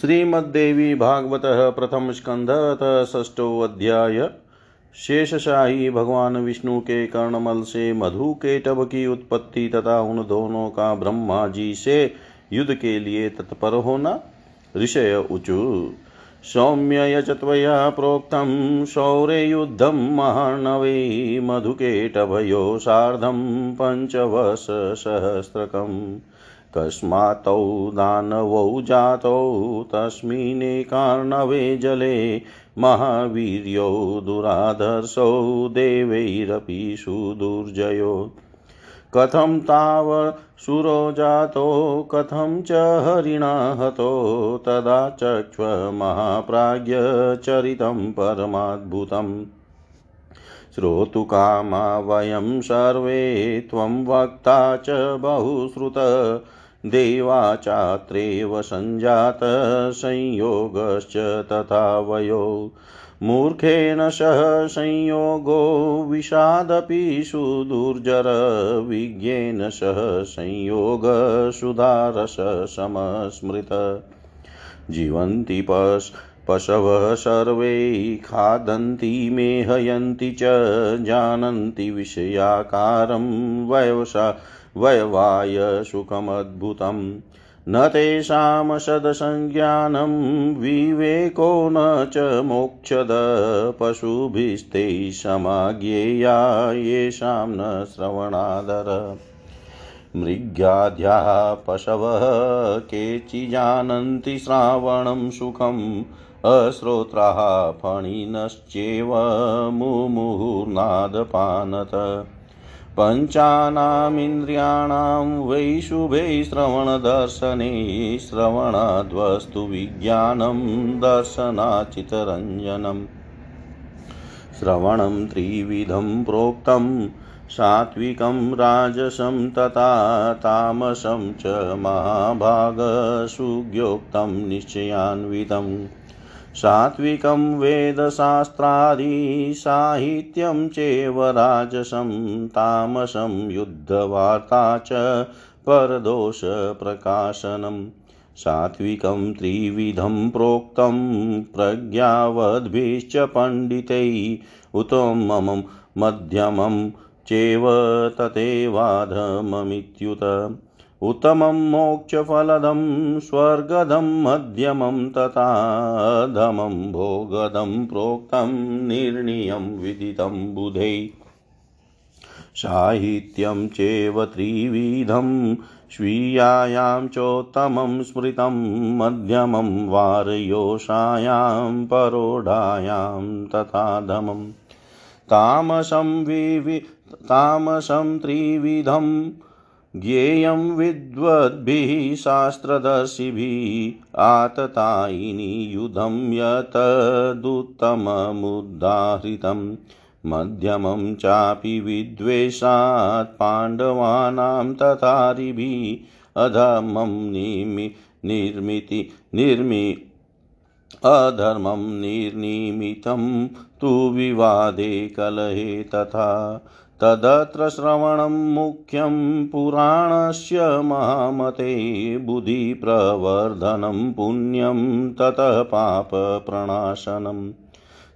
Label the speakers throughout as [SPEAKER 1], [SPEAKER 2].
[SPEAKER 1] श्रीमद्देवी भागवत प्रथम स्कंध ष्टो अध्याय। शेषशाही भगवान विष्णु के कर्णमल से मधु के टब की उत्पत्ति तथा उन दोनों का ब्रह्मा जी से युद्ध के लिए तत्पर होना। ऋषय ऊचु सौम्य त्वया प्रोक्तं शौर्ययुद्धं महार्णवे मधुकेटभयो सार्धं पञ्चवशसहस्रकम् कस्मात्तौ दानवौ जातौ तस्मिन्नेकार्णवे जले महावीर्यौ दुराधर्षौ देवैरपि सुदुर्जयो। कथं ताव सुरो जातो, कथं च हरिणा हतो, तदा चक्ष्व महाप्राज्ञचरितं परमाद्भुतम्। श्रोतुकामा वयं सर्वे, त्वं वक्ता च बहुश्रुत। देवाचात्रेव सञ्जात संयोगश्च तथा वयो। मूर्खेण सह संयोगो विषादपि सुदुर्जरविज्ञेन सह संयोगसुधारसमस्मृत जीवन्ति पश् पशवः सर्वे खादन्ति, मेहयन्ति च, जानन्ति विषयाकारं, वयवसा वयवाय सुखमद्भुतम् न तेषां सदसंज्ञानं विवेको न च मोक्षद। पशुभिस्ते समाज्ञेया येषां न श्रवणादर। मृग्याद्याः पशवः, केचिजानन्ति श्रावणं सुखम्। अश्रोत्राः फणिनश्चेव मुमुहुर्नादपानत। पञ्चानामिन्द्रियाणां वै शुभे श्रवणदर्शने श्रवणाद्वस्तु विज्ञानं दर्शनाचितरञ्जनम्। श्रवणं त्रिविधं प्रोक्तं, सात्विकं, राजसं तथा तामसं च महाभागसुज्ञोक्तं निश्चयान्वितम्। सात्विकं वेदशास्त्रादिसाहित्यं चेव राजसं तामसं युद्धवार्ता च परदोषप्रकाशनम् सात्विकं त्रिविधं प्रोक्तं प्रज्ञावद्भिश्च पण्डितैः उत्तमं मध्यमं चेव तथैवाधममित्युत। उत्तमं मोक्षफलदं, स्वर्गदं, मध्यमं तथाधमं भोगदं, प्रोक्तं, निर्णीयं विदितं बुधै। साहित्यं चेव त्रिविधं, स्वीयायां चोत्तमं स्मृतं, मध्यमं वारयोषायां, परोढायां तथाधमं तामसं विवि तामसं त्रिविधम् ज्ञेयं विद्वद्भिः शास्त्रदर्शिभिः आततायिनी युधं यतदुत्तममुदाहृतं मध्यमं चापि विद्वेषात् पाण्डवानां तथारिभिः अधमं निमि, निर्मिति, निर्मि, अधर्मं निर्निमितं तु विवादे कलहे तथा तदत्र श्रवणं मुख्यं पुराणस्य महामते बुधिप्रवर्धनं पुण्यं ततः पापप्रणाशनम्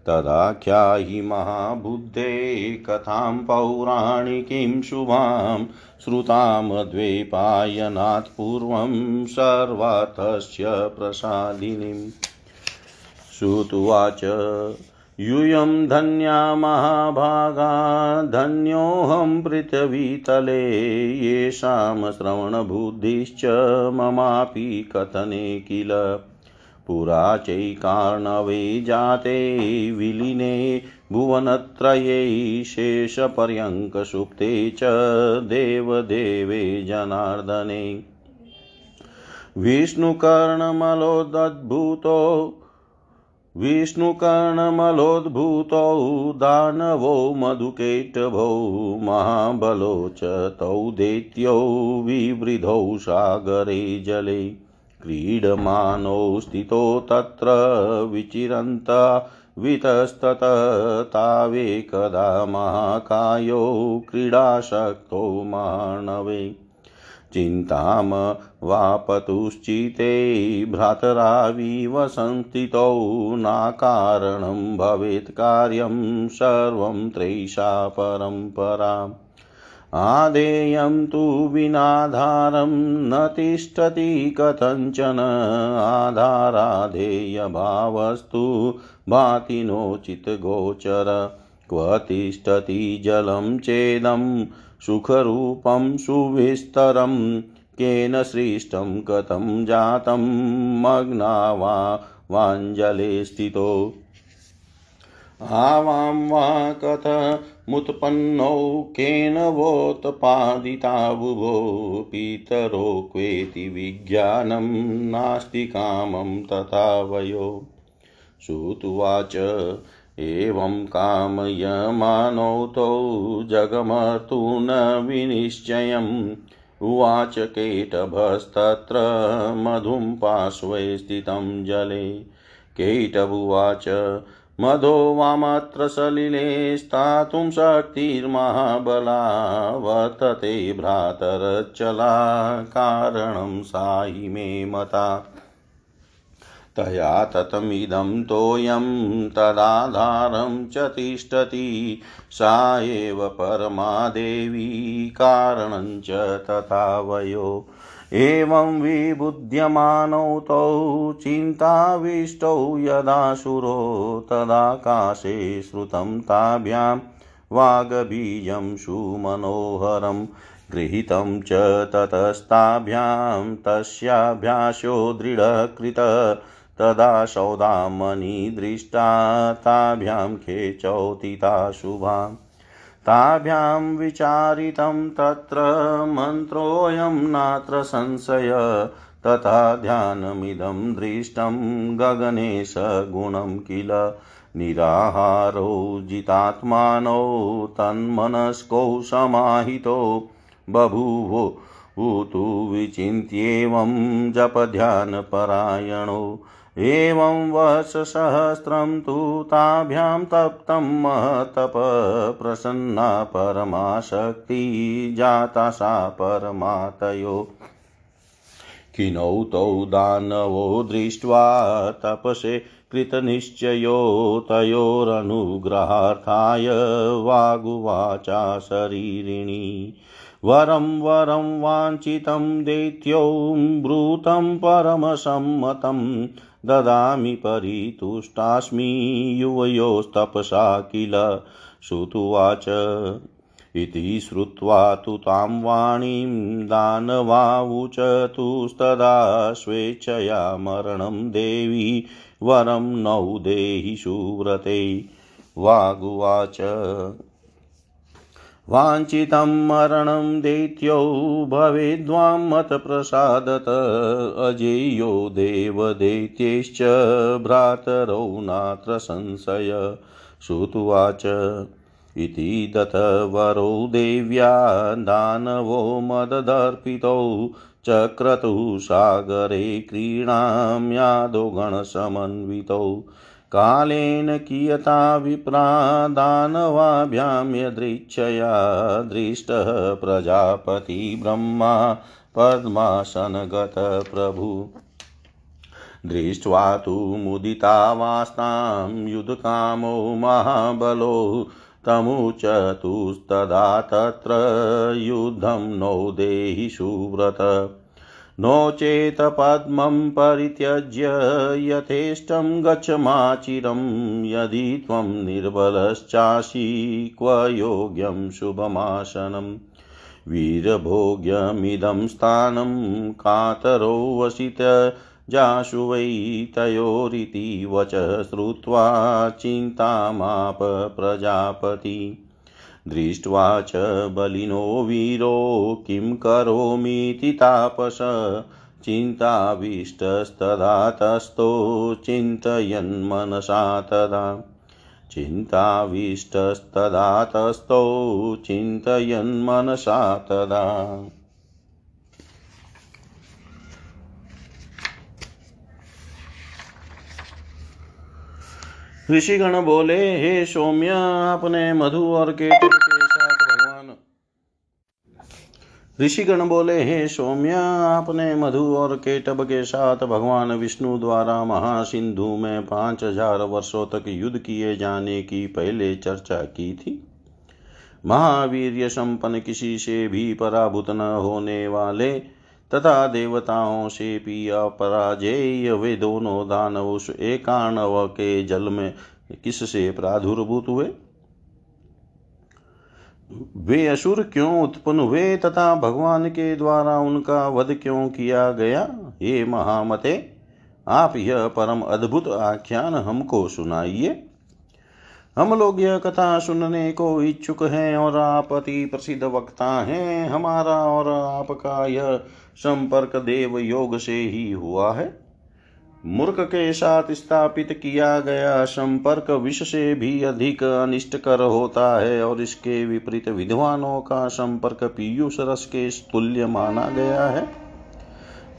[SPEAKER 1] तदाख्याहि महाबुद्धे कथां पौराणिकीं शुभां श्रुतामद्वैपायनात् पूर्वं सर्वार्थस्य प्रसादिनीम्। श्रुत्वाच यूयं धन्या महाभागा धन्योऽहं पृथिवीतले, येषां श्रवणबुद्धिश्च ममापि कथने किल। पुरा चैकार्णवे जाते विलीने, भुवनत्रये शेषपर्यङ्कसुप्ते च देवदेवे जनार्दने। विष्णुकर्णमलोदद्भुतो विष्णुकर्णमलोद्भूतौ दानवो मधुकेटभौ महाबलौ च तौ दैत्यौ, विवृधौ, सागरे जले। क्रीडमानौ स्थितो तत्र विचिरन्ता वितस्तततावेकदा महाकायो, क्रीडाशक्तो मानवे। चिन्तां वापतुश्चिते भ्रातराविव संस्थितौ नाकारणं भवेत् कार्यं सर्वं त्रैषा परम्पराम् आदेयं तु विनाधारं न तिष्ठति कथञ्चन आधाराधेयभावस्तु भाति नोचितगोचर क्व तिष्ठति जलं चेदं सुखरूपं सुविस्तरं केन सृष्टं कथं जातं मग्ना वा वाञ्जले स्थितो। आवां वा कथमुत्पन्नौ केन वोत्पादिता बुभो पितरो क्वेति विज्ञानं नास्ति कामं तथा वयो। श्रुत्वाच एवं कामयमानौ तौ जगमर्तु न विनिश्चयम्। उवाच केटभस्तत्र मधुं पार्श्वे स्थितं जले। केटबुवाच मधो वामत्र सलिले स्थातुं शक्तिर्महाबला वर्तते भ्रातरचला कारणं सायि मे मता। तया ततमिदं तोयं तदाधारं च तिष्ठति। सा एव परमा देवी कारणं च तथा वयो। एवं विबुध्यमानौ तौ चिन्ताविष्टौ यदाशुरो तदाकाशे श्रुतं ताभ्यां वागबीजं सुमनोहरं गृहीतं च ततस्ताभ्यां तस्याभ्यासो दृढकृत। तदा सौदामनि दृष्टा, ताभ्यां खेचौतिता शुभाम् ताभ्यां विचारितं तत्र मन्त्रोऽयं नात्र संशय, तथा ध्यानमिदं दृष्टं गगने सगुणं किल। निराहारो जितात्मानौ तन्मनस्कौ समाहितो बभूवो भूतु विचिन्त्येवं जपध्यानपरायणो। एवं वर्षसहस्रं तु ताभ्यां तप्तं महतप प्रसन्ना परमाशक्ति जाता सा परमातयो। किनौ तौ दानवो दृष्ट्वा तपसे कृतनिश्चयो तयोरनुग्रहार्थाय वागुवाचा शरीरिणी। वरं वरं वाञ्छितं दैत्योऽम्ब्रूतं परमसम्मतम् ददामि परितुष्टास्मि युवयोस्तपसा किल? श्रुतुवाच इति श्रुत्वा तु तां वाणीं दानवावुच तुस्तदा स्वेच्छया मरणं देवी वरं नौ देहि सुव्रते वागुवाच। वाञ्छितं मरणं दैत्यो भवेद्वां मतप्रसादत, अजेयो देवदैत्यैश्च भ्रातरौ नात्र संशय। श्रुत्वाच इति दत्तवरौ देव्या दानवो मददर्पितौ, चक्रतु सागरे क्रीणां गणसमन्वितौ। कालेन कियता विप्रा दानवाभ्यां यदृच्छया दृष्टः प्रजापति ब्रह्मा पद्मासनगतप्रभु। दृष्ट्वा तु मुदितावास्तां युधकामो महाबलो तमुचतुस्तदा तत्र युद्धं नो देहि सुव्रत नो चेत् पद्मं परित्यज्य यथेष्टं गच्छमाचिरं यदि त्वं निर्बलश्चासि क्व योग्यं शुभमासनं। वीरभोग्यमिदं स्थानं कातरो वसित जाशु वै तयोरिति वच श्रुत्वा चिन्तामाप प्रजापति। दृष्ट्वा च बलिनो वीरो किं करोमीति तापस? चिन्ताभीष्टस्तदा तस्थो चिन्तयन्मनसा तदा। चिन्ताभीष्टस्तदा तस्थो चिन्तयन्मनसा तदा। ऋषिगण बोले, हे सौम्य, अपने मधु और केतु के साथ भगवान। ऋषिगण बोले, हे सौम्य आपने मधु और केटब के साथ भगवान विष्णु द्वारा महासिंधु में पाँच हज़ार वर्षों तक युद्ध किए जाने की पहले चर्चा की थी। महावीर संपन्न किसी से भी पराभूत न होने वाले तथा देवताओं से भी अपराजेय वे दोनों दानव उस एकाणव के जल में किससे प्रादुर्भूत हुए? वे असुर क्यों उत्पन्न हुए तथा भगवान के द्वारा उनका वध क्यों किया गया? हे महामते, आप यह परम अद्भुत आख्यान हमको सुनाइए। हम लोग यह कथा सुनने को इच्छुक हैं और आप अति प्रसिद्ध वक्ता हैं। हमारा और आपका यह संपर्क देव योग से ही हुआ है। मूर्ख के साथ स्थापित किया गया संपर्क विष से भी अधिक अनिष्टकर होता है और इसके विपरीत विद्वानों का संपर्क पीयूष रस के तुल्य माना गया है।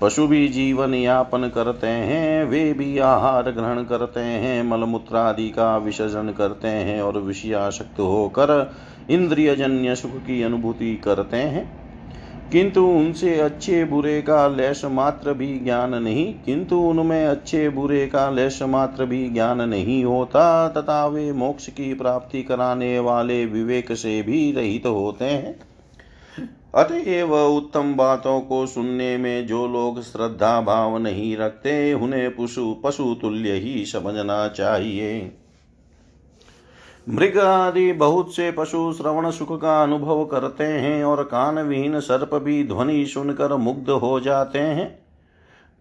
[SPEAKER 1] पशु भी जीवन यापन करते हैं, वे भी आहार ग्रहण करते हैं मलमूत्र आदि का विसर्जन करते हैं और विषयाशक्त होकर इंद्रिय जन्य सुख की अनुभूति करते हैं। किंतु उनसे अच्छे बुरे का लेश मात्र भी ज्ञान नहीं, किंतु उनमें अच्छे बुरे का लेश मात्र भी ज्ञान नहीं होता, तथा वे मोक्ष की प्राप्ति कराने वाले विवेक से भी रहित होते हैं। अतएव उत्तम बातों को सुनने में जो लोग श्रद्धा भाव नहीं रखते, उन्हें पशु पशु तुल्य ही समझना चाहिए। मृग आदि बहुत से पशु श्रवण सुख का अनुभव करते हैं और कान विहीन सर्प भी ध्वनि सुनकर मुग्ध हो जाते हैं।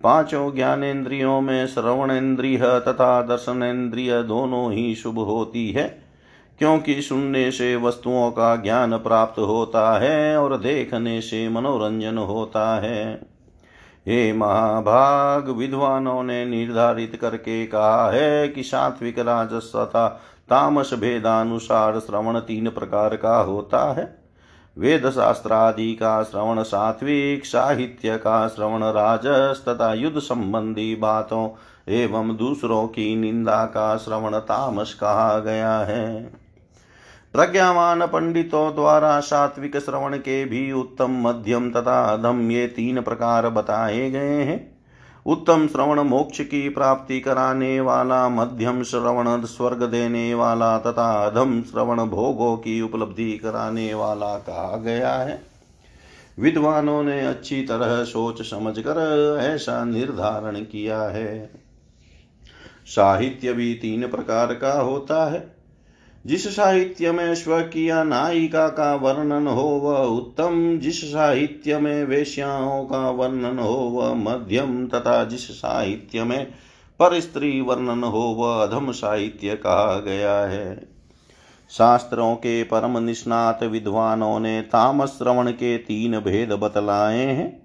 [SPEAKER 1] पाँचों ज्ञानेन्द्रियों में श्रवणेन्द्रिय तथा दर्शनेन्द्रिय दोनों ही शुभ होती है। क्योंकि सुनने से वस्तुओं का ज्ञान प्राप्त होता है और देखने से मनोरंजन होता है। हे महाभाग, विद्वानों ने निर्धारित करके कहा है कि सात्विक राजस तथा तामस भेदानुसार श्रवण तीन प्रकार का होता है। वेद शास्त्र आदि का श्रवण सात्विक, साहित्य का श्रवण राजस तथा युद्ध संबंधी बातों एवं दूसरों की निंदा का श्रवण तामस कहा गया है। प्रज्ञावान पंडितों द्वारा सात्विक श्रवण के भी उत्तम मध्यम तथा अधम ये तीन प्रकार बताए गए हैं। उत्तम श्रवण मोक्ष की प्राप्ति कराने वाला, मध्यम श्रवण स्वर्ग देने वाला तथा अधम श्रवण भोगों की उपलब्धि कराने वाला कहा गया है। विद्वानों ने अच्छी तरह सोच समझकर ऐसा निर्धारण किया है। साहित्य भी तीन प्रकार का होता है। जिस साहित्य में स्वकीय नायिका का वर्णन हो वह उत्तम जिस साहित्य में वेश्याओं का वर्णन हो वह मध्यम तथा जिस साहित्य में पर स्त्री वर्णन हो वह अधम साहित्य कहा गया है। शास्त्रों के परम निष्णात विद्वानों ने तामस श्रवण के तीन भेद बतलाए हैं।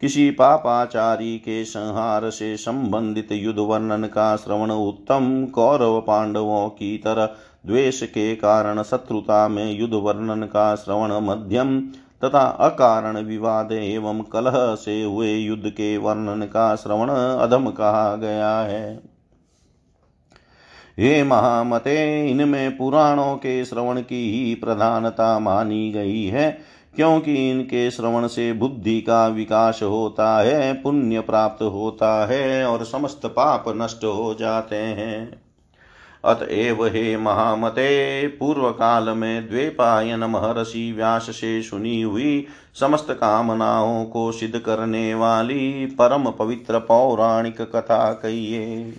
[SPEAKER 1] किसी पापाचारी के संहार से संबंधित युद्ध वर्णन का श्रवण उत्तम कौरव पांडवों की तरह द्वेष के कारण शत्रुता में युद्ध वर्णन का श्रवण मध्यम, तथा अकारण विवाद एवं कलह से हुए युद्ध के वर्णन का श्रवण अधम कहा गया है। हे महामते, इनमें पुराणों के श्रवण की ही प्रधानता मानी गई है, क्योंकि इनके श्रवण से बुद्धि का विकास होता है, पुण्य प्राप्त होता है, और समस्त पाप नष्ट हो जाते हैं। अतएव हे महामते पूर्व काल में द्वेपायन महर्षि व्यास से सुनी हुई समस्त कामनाओं को सिद्ध करने वाली परम पवित्र पौराणिक कथा कहिए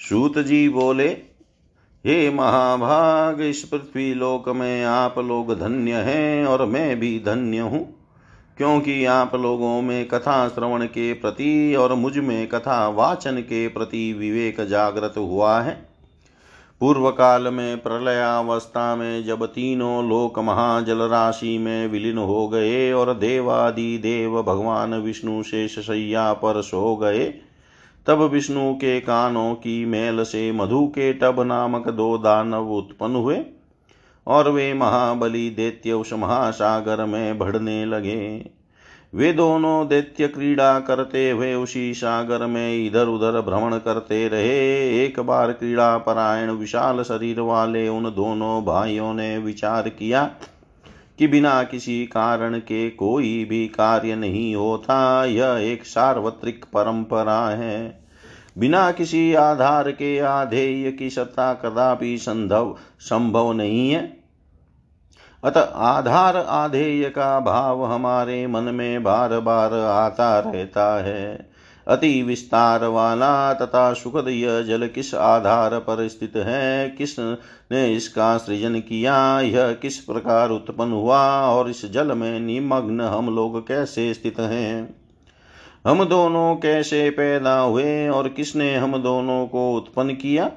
[SPEAKER 1] सूत जी बोले, हे महाभाग, इस पृथ्वी लोक में आप लोग धन्य हैं और मैं भी धन्य हूँ। क्योंकि आप लोगों में कथा श्रवण के प्रति और मुझमें कथा वाचन के प्रति विवेक जागृत हुआ है। पूर्व काल में प्रलयावस्था में जब तीनों लोक महाजल राशि में विलीन हो गए और देवादि देव भगवान विष्णु शेष शैया पर सो गए, तब विष्णु के कानों की मेल से मधु के टब नामक दो दानव उत्पन्न हुए। और वे महाबली दैत्य उस महासागर में बढ़ने लगे। वे दोनों दैत्य क्रीड़ा करते हुए उसी सागर में इधर उधर भ्रमण करते रहे। एक बार क्रीड़ा परायण विशाल शरीर वाले उन दोनों भाइयों ने विचार किया कि बिना किसी कारण के कोई भी कार्य नहीं होता। यह एक सार्वत्रिक परंपरा है। बिना किसी आधार के आधेय की सत्ता कदापि संभव संभव नहीं है। अतः आधार आधेय का भाव हमारे मन में बार बार आता रहता है। अति विस्तार वाला तथा सुखद यह जल किस आधार पर स्थित है? किस ने इसका सृजन किया? यह किस प्रकार उत्पन्न हुआ? और इस जल में निमग्न हम लोग कैसे स्थित हैं? हम दोनों कैसे पैदा हुए और किसने हम दोनों को उत्पन्न किया?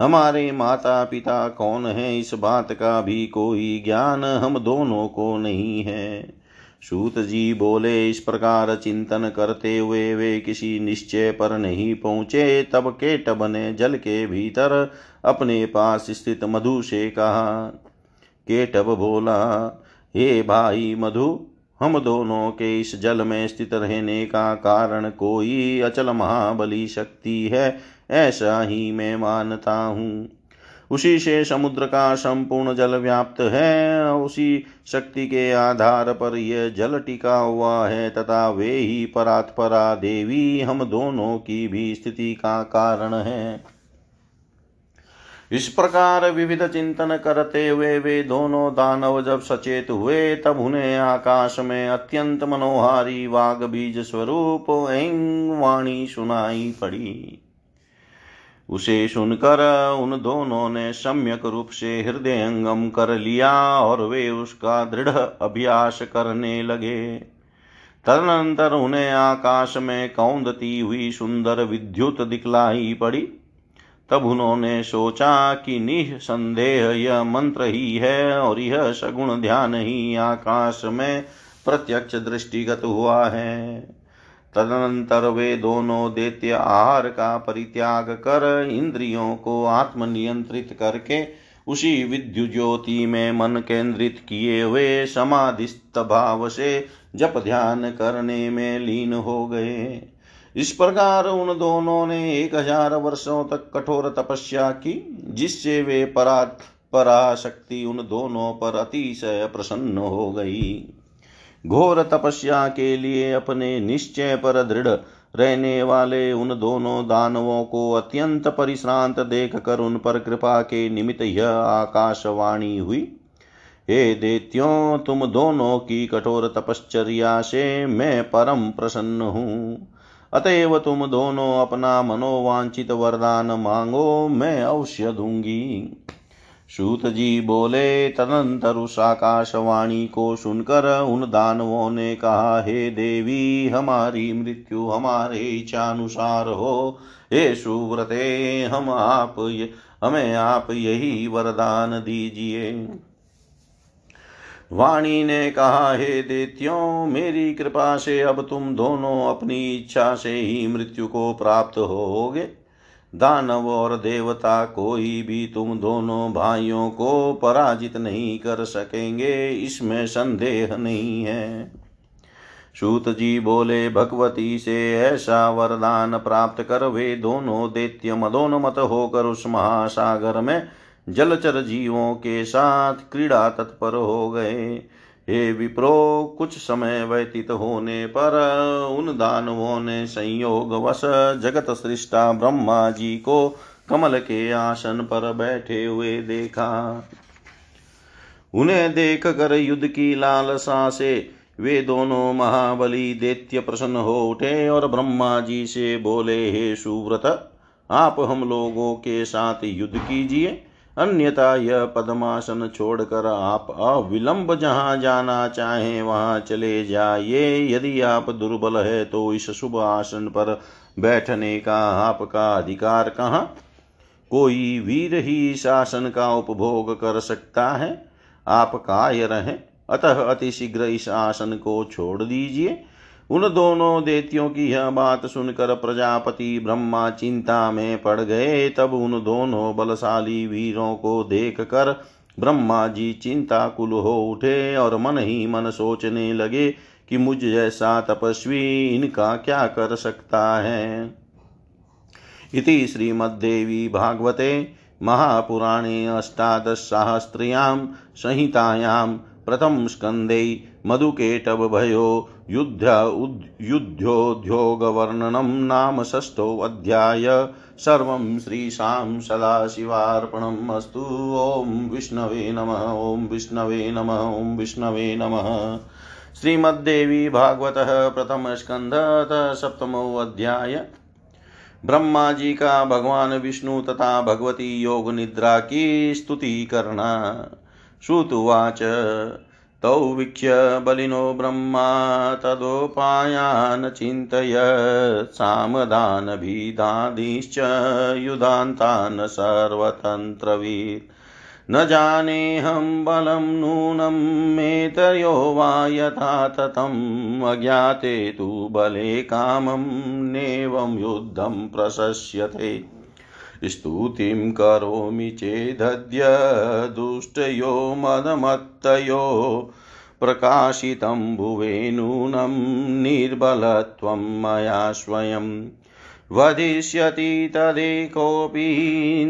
[SPEAKER 1] हमारे माता पिता कौन है? इस बात का भी कोई ज्ञान हम दोनों को नहीं है। सूत जी बोले, इस प्रकार चिंतन करते हुए वे किसी निश्चय पर नहीं पहुँचे। तब केटब ने जल के भीतर अपने पास स्थित मधु से कहा, केटब बोला, हे भाई मधु हम दोनों के इस जल में स्थित रहने का कारण कोई अचल महाबली शक्ति है, ऐसा ही मैं मानता हूँ। उसी से समुद्र का संपूर्ण जल व्याप्त है, उसी शक्ति के आधार पर यह जल टिका हुआ है, तथा वे ही परात्परा देवी हम दोनों की भी स्थिति का कारण है। इस प्रकार विविध चिंतन करते हुए वे दोनों दानव जब सचेत हुए, तब उन्हें आकाश में अत्यंत मनोहारी वाग बीज स्वरूप एंग वाणी सुनाई पड़ी। उसे सुनकर उन दोनों ने सम्यक रूप से हृदयंगम कर लिया और वे उसका दृढ़ अभ्यास करने लगे। तदनंतर उन्हें आकाश में कौंदती हुई सुंदर विद्युत दिखलाई पड़ी। तब उन्होंने सोचा कि निसंदेह यह मंत्र ही है और यह सगुण ध्यान ही आकाश में प्रत्यक्ष दृष्टिगत हुआ है। तदनंतर वे दोनों दैत्य आहार का परित्याग कर इंद्रियों को आत्मनियंत्रित करके उसी विद्यु ज्योति में मन केंद्रित किए हुए समाधिस्थ भाव से जप ध्यान करने में लीन हो गए। इस प्रकार उन दोनों ने एक हज़ार वर्षों तक कठोर तपस्या की, जिससे वे परा, पराशक्ति उन दोनों पर अतिशय प्रसन्न हो गई। घोर तपस्या के लिए अपने निश्चय पर दृढ़ रहने वाले उन दोनों दानवों को अत्यंत परिश्रांत देख कर उन पर कृपा के निमित्त यह आकाशवाणी हुई, हे देत्यों, तुम दोनों की कठोर तपश्चर्या से मैं परम प्रसन्न हूँ। अतएव तुम दोनों अपना मनोवांछित वरदान मांगो, मैं अवश्य दूँगी सूत जी बोले तदंतर उस आकाशवाणी को सुनकर उन दानवों ने कहा, हे देवी, हमारी मृत्यु हमारे इच्छानुसार हो। हे सुव्रते, हम आप हमें आप यही वरदान दीजिए। वाणी ने कहा, हे देत्यों, मेरी कृपा से अब तुम दोनों अपनी इच्छा से ही मृत्यु को प्राप्त होगे दानव और देवता कोई भी तुम दोनों भाइयों को पराजित नहीं कर सकेंगे, इसमें संदेह नहीं है। सूत जी बोले, भगवती से ऐसा वरदान प्राप्त कर, वे दोनों दैत्य मदोन्मत होकर उस महासागर में जलचर जीवों के साथ क्रीड़ा तत्पर हो गए। हे विप्रो, कुछ समय व्यतीत होने पर उन दानवों ने संयोग वश जगत सृष्टा ब्रह्मा जी को कमल के आसन पर बैठे हुए देखा। उन्हें देख कर युद्ध की लालसा से वे दोनों महाबली दैत्य प्रसन्न हो उठे और ब्रह्मा जी से बोले, हे सुव्रत, आप हम लोगों के साथ युद्ध कीजिए। अन्यथा यह पद्मासन छोड़कर आप अविलंब जहाँ जाना चाहें, वहाँ चले जाइए। यदि आप दुर्बल है तो इस शुभ आसन पर बैठने का आपका अधिकार कहाँ? कोई वीर ही शासन का उपभोग कर सकता है। आप काय रहें अतः अतिशीघ्र इस आसन को छोड़ दीजिए। उन दोनों देतियों की यह बात सुनकर प्रजापति ब्रह्मा चिंता में पड़ गए। तब उन दोनों बलशाली वीरों को देख कर ब्रह्मा जी चिंता कुल हो उठे और मन ही मन सोचने लगे कि मुझ जैसा तपस्वी इनका क्या कर सकता है। इति श्रीमद्देवी भागवते महापुराणे अष्टादशसाहस्र्यां संहितायां प्रथम स्कन्धे मधुकेटभयो युद्ध युद्धोद्योगवर्णनं नाम षष्ठोऽध्याय सर्वं श्रीशां सदाशिवार्पणम् अस्तु। ॐ विष्णवे नमः, ॐ विष्णवे नमः, ॐ विष्णवे नमः। श्रीमद्देवी भागवतः प्रथम स्कन्धतः सप्तमो अध्याय। ब्रह्मा जी का भगवान विष्णु तथा भगवती योग निद्रा की स्तुति करना। श्रुतुवाच। तौ वीक्ष्य बलिनो ब्रह्मा तदोपायान् चिन्तयत् सामदानभिदादिश्च युधान्तान् सर्वतन्त्रवीत् न जानेऽहं बलं नूनं मेतर्यो वा यथा ततम् अज्ञाते तु बले कामं नेवं युद्धं प्रशस्यते। स्तुतिं करोमि चेदद्य दुष्टयो मदमत्तयो प्रकाशितं भुवे नूनं निर्बलत्वं मया स्वयं। वदिष्यति तदेकोऽपि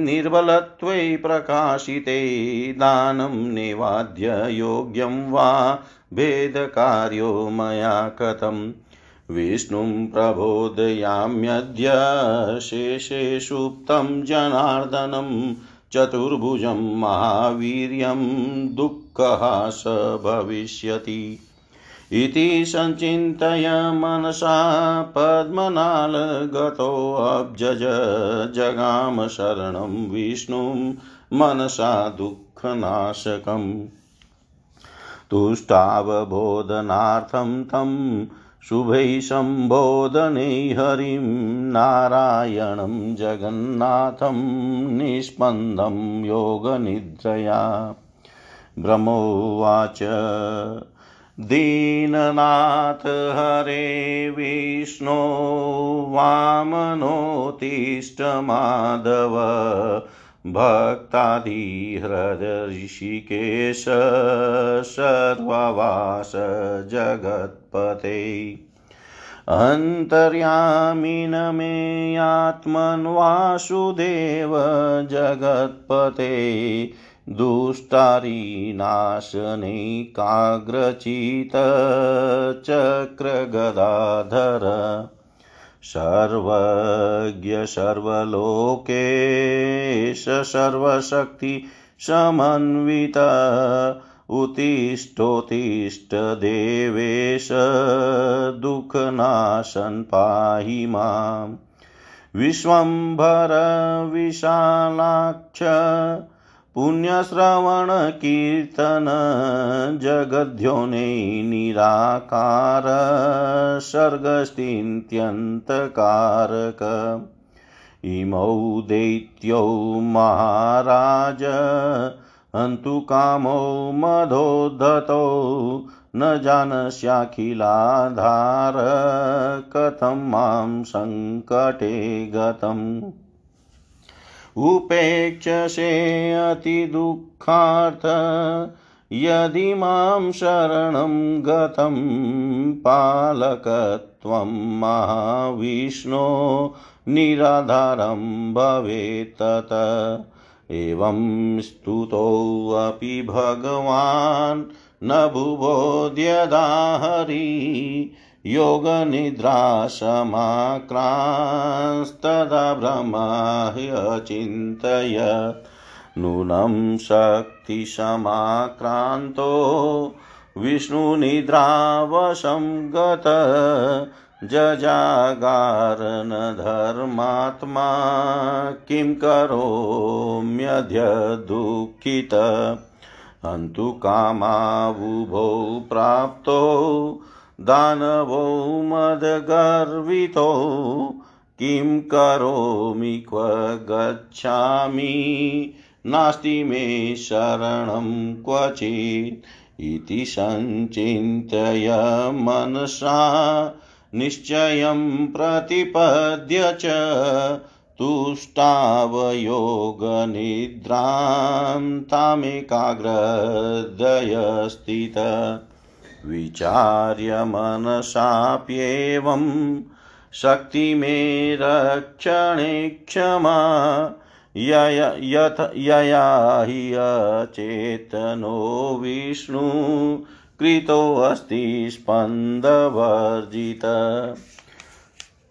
[SPEAKER 1] निर्बलत्वे प्रकाशिते दानं निवाद्य योग्यं वा भेदकार्यो मया कथम्। विष्णुं प्रबोधयाम्यद्य शेषे सुप्तं जनार्दनं चतुर्भुजं महावीर्यं दुःखः स भविष्यति। इति सञ्चिन्तय मनसा पद्मनालगतोऽब्जज जगाम शरणं विष्णुं मनसा दुःखनाशकम्। तुष्टावबोधनार्थं तं शुभैः सम्बोधने हरिं नारायणं जगन्नाथं निष्पन्दं योगनिद्रया। ब्रह्मोवाच दीननाथ हरे विष्णो वामनोत्तिष्ठमाधव भक्तादिहृदऋषिकेश सर्ववास जगत्पते अन्तर्यामिन मे आत्मन्वासुदेव जगत्पते। दुष्टारीनाशनैकाग्रचितचक्रगदाधर सर्वज्ञ सर्वलोकेश सर्वशक्ति समन्वित उत्तिष्ठोत्तिष्ठ देवेश दुःखनाशन् पाहि माम्। विश्वम्भर विशालाक्ष पुण्यश्रवणकीर्तन जगद्योने निराकार सर्गस्तिन्त्यन्तकारक इमौ दैत्यौ महाराज, हन्तु कामौ मधोद्धतौ न जानस्याखिलाधार, कथं माँ सङ्कटे गतम्? उपेक्षसे अतिदुःखार्थ यदि माँ शरणं गतं पालकत्वं महाविष्णो निराधारं भवेत् एवं स्तुतोऽपि भगवान् न बुबोध्यदा हरि योगनिद्रासमाक्रांस्तदा ब्रह्माह्यचिन्तय नूनं शक्तिसमाक्रान्तो विष्णुनिद्रावशं गत जजागारन धर्मात्मा किं करोम्यद्य दुःखित हन्तु कामावुभौ प्राप्तो दानवो मदगर्वितो किं करोमि क्व गच्छामि? नास्ति मे शरणं क्वचित् इति सञ्चिन्तय मनसा। निश्चयं प्रतिपद्य च तुष्टावयोगनिद्रां तामेकाग्रदयस्थित। विचार्य मनसाप्येवं शक्ति मे रक्षणे क्षमा यथ यया हि अचेतनो विष्णु कृतोऽस्ति स्पन्दवर्जित।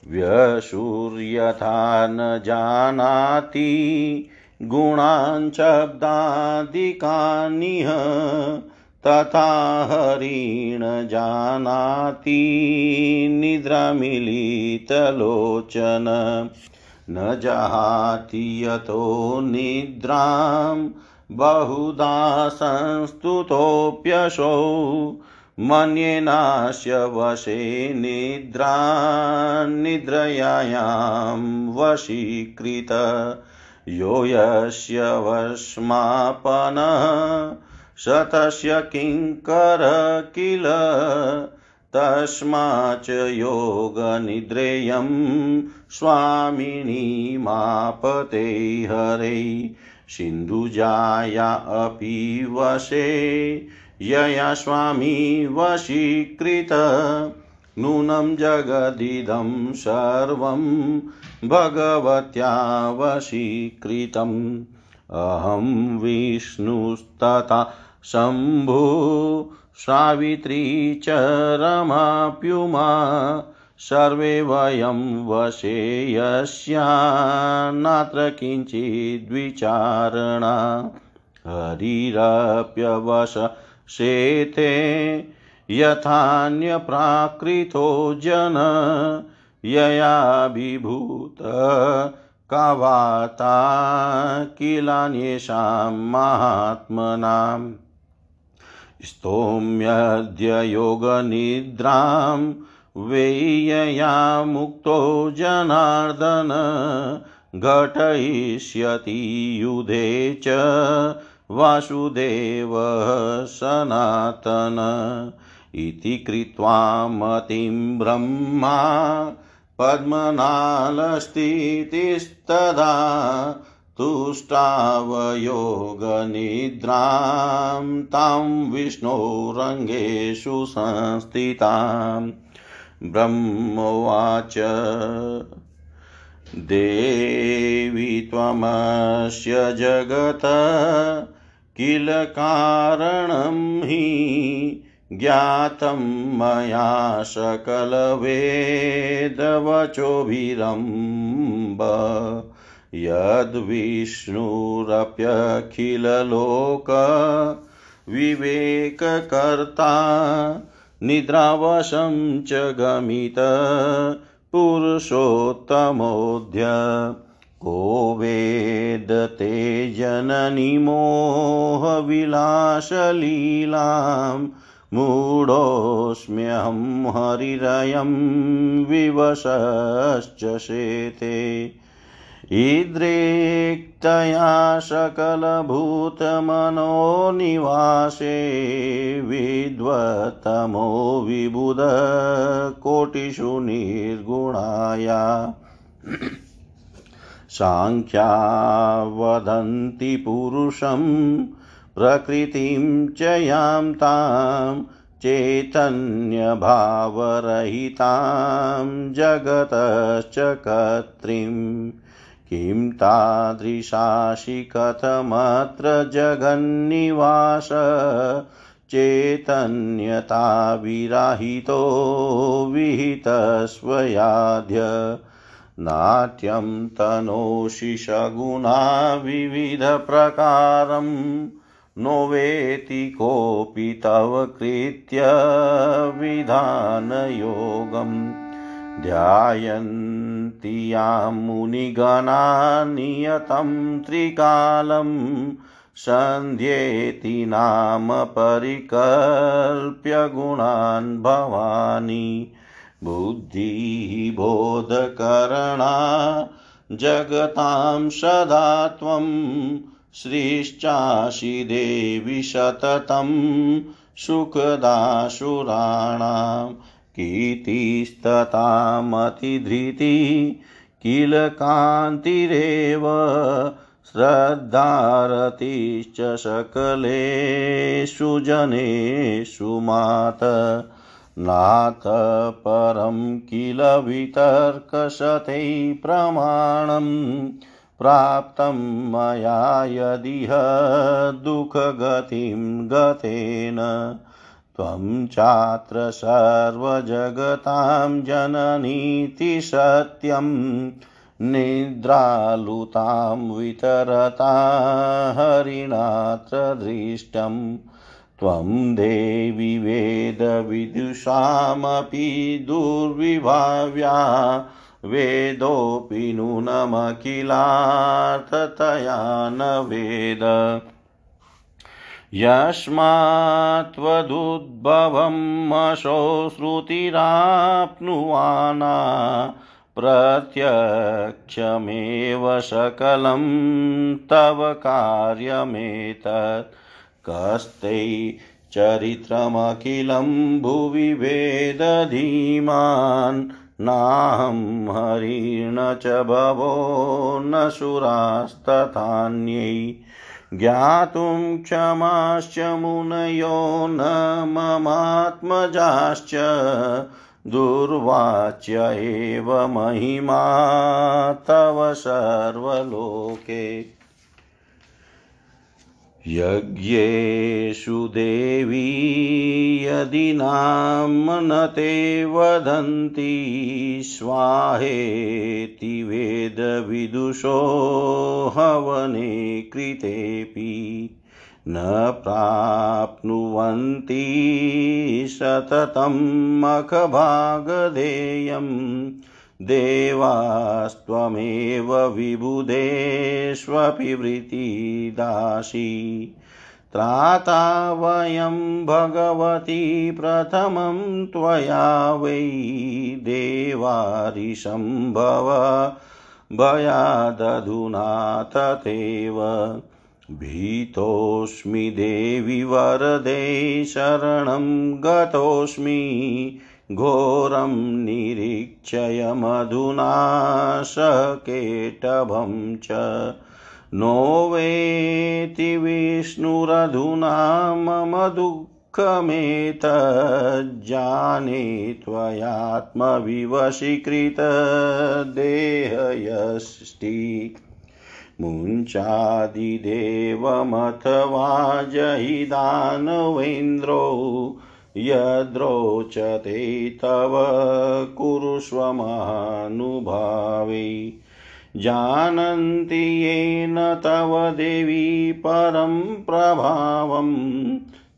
[SPEAKER 1] व्यशुर्यथा न जानाति गुणाञ्शब्दादिकानिह तथा हरिण जानाति निद्रामिलितलोचन। न जहाति यतो निद्रां बहुधा संस्तुतोऽप्यशौ मन्येनास्य वशे निद्रा निद्रयायां वशीकृत। यो यस्य वश्मापनः स तस्य किङ्कर किल तस्माच्च योगनिद्रेयं स्वामिनी मापते हरै। सिन्धुजाया अपि वशे यया स्वामी वशीकृत। नूनं जगदिदं सर्वं भगवत्या वशीकृतम्। अहं विष्णुस्तथा शम्भु सावित्री च रमाप्युमा सर्वे वयं वशे यस्यान्नात्र किञ्चिद्विचारणा हरिरप्यवशेते यथान्यप्राकृतो जन ययाभिभूत का वार्ता किलान्येषां महात्मनाम्। स्तोम्यद्य योगनिद्रां वेयया मुक्तो जनार्दन, घटयिष्यति युधे च वासुदेव सनातन। इति कृत्वा मतिं ब्रह्मा पद्मनालस्थितिस्तदा तुष्टावयोगनिद्रां तां विष्णोरङ्गेषु संस्थितां। ब्रह्मोवाच। देवी त्वमस्य जगत किल कारणं हि ज्ञातं मया सकलवेदवचोभिरम्ब यद्विष्णुरप्यखिललोक विवेककर्ता निद्रावशं च गमित पुरुषोत्तमोऽध्य। को वेदते जननि मोहविलासलीलां मूढोऽस्म्यहं हरिरयं विवशश्च शेते। ईदृक्तया सकलभूतमनो निवासे विद्वत्तमो विबुधकोटिषु निर्गुणाया। साङ्ख्या वदन्ति पुरुषं प्रकृतिं च यां तां चैतन्यभावरहितां जगतश्च कर्त्रीम्। किं तादृशासि कथमत्र जगन्निवास चेतन्यताविराहितो विहितस्वयाध्य नाट्यं तनोषि विविधप्रकारं नो वेति कोऽपि तव कृत्य विधानयोगम् ध्यायन्ति यां मुनिगणा नियतं त्रिकालं, सन्ध्येति नाम परिकल्प्य गुणान् भवानी। बुद्धिः बोधकरणा, जगतां सदा त्वं श्रीश्चासि देवि सततं, सुखदासुराणाम् कीर्तिस्ततामतिधृति किल कान्तिरेव श्रद्धारतिश्च सकलेषु जनेषु मात। नाथ परं किल वितर्कशतै प्रमाणं प्राप्तं मया यदिह दुःखगतिं गतेन। त्वं चात्र सर्वजगतां जननीति सत्यं निद्रालुतां वितरता हरिणात्र दृष्टम् त्वं देवि वेदविदुषामपि दुर्विभाव्या, वेदोऽपि नूनमखिलार्थतया न वेद। यस्मात्त्वदुद्भवम् अशो श्रुतिराप्नुवाना प्रत्यक्षमेव सकलं तव कार्यमेतत् कस्ते चरित्रमखिलं भुवि वेदधीमान् नाहं हरिण च भवो न सुरास्तथान्यै ज्ञातुं क्षमाश्च मुनयो न ममात्मजाश्च दुर्वाच्य एव महिमा तव सर्वलोके। यज्ञेषु देवी यदि नाम न ते वदन्ति, स्वाहेति वेदविदुषो हवने कृतेऽपि न प्राप्नुवन्ति सततम् अखभागधेयम्। देवास्त्वमेव विबुधेष्वपि वृत्तिदासि त्राता वयं भगवती प्रथमं त्वया वै देवारिशम्भव भयादधुना तथैव भीतोऽस्मि देवि वरदे शरणं गतोऽस्मि घोरं निरीक्षय मधुना सकेटभं च। नो वेति विष्णुरधुना मम दुःखमेतज्जाने त्वयात्मविवशीकृतदेहयष्टि मुञ्चादिदेवमथवा जयिदानवेन्द्रो यद्रोचते तव कुरुष्व महानुभावे जानन्ति येन तव देवी परं प्रभावं।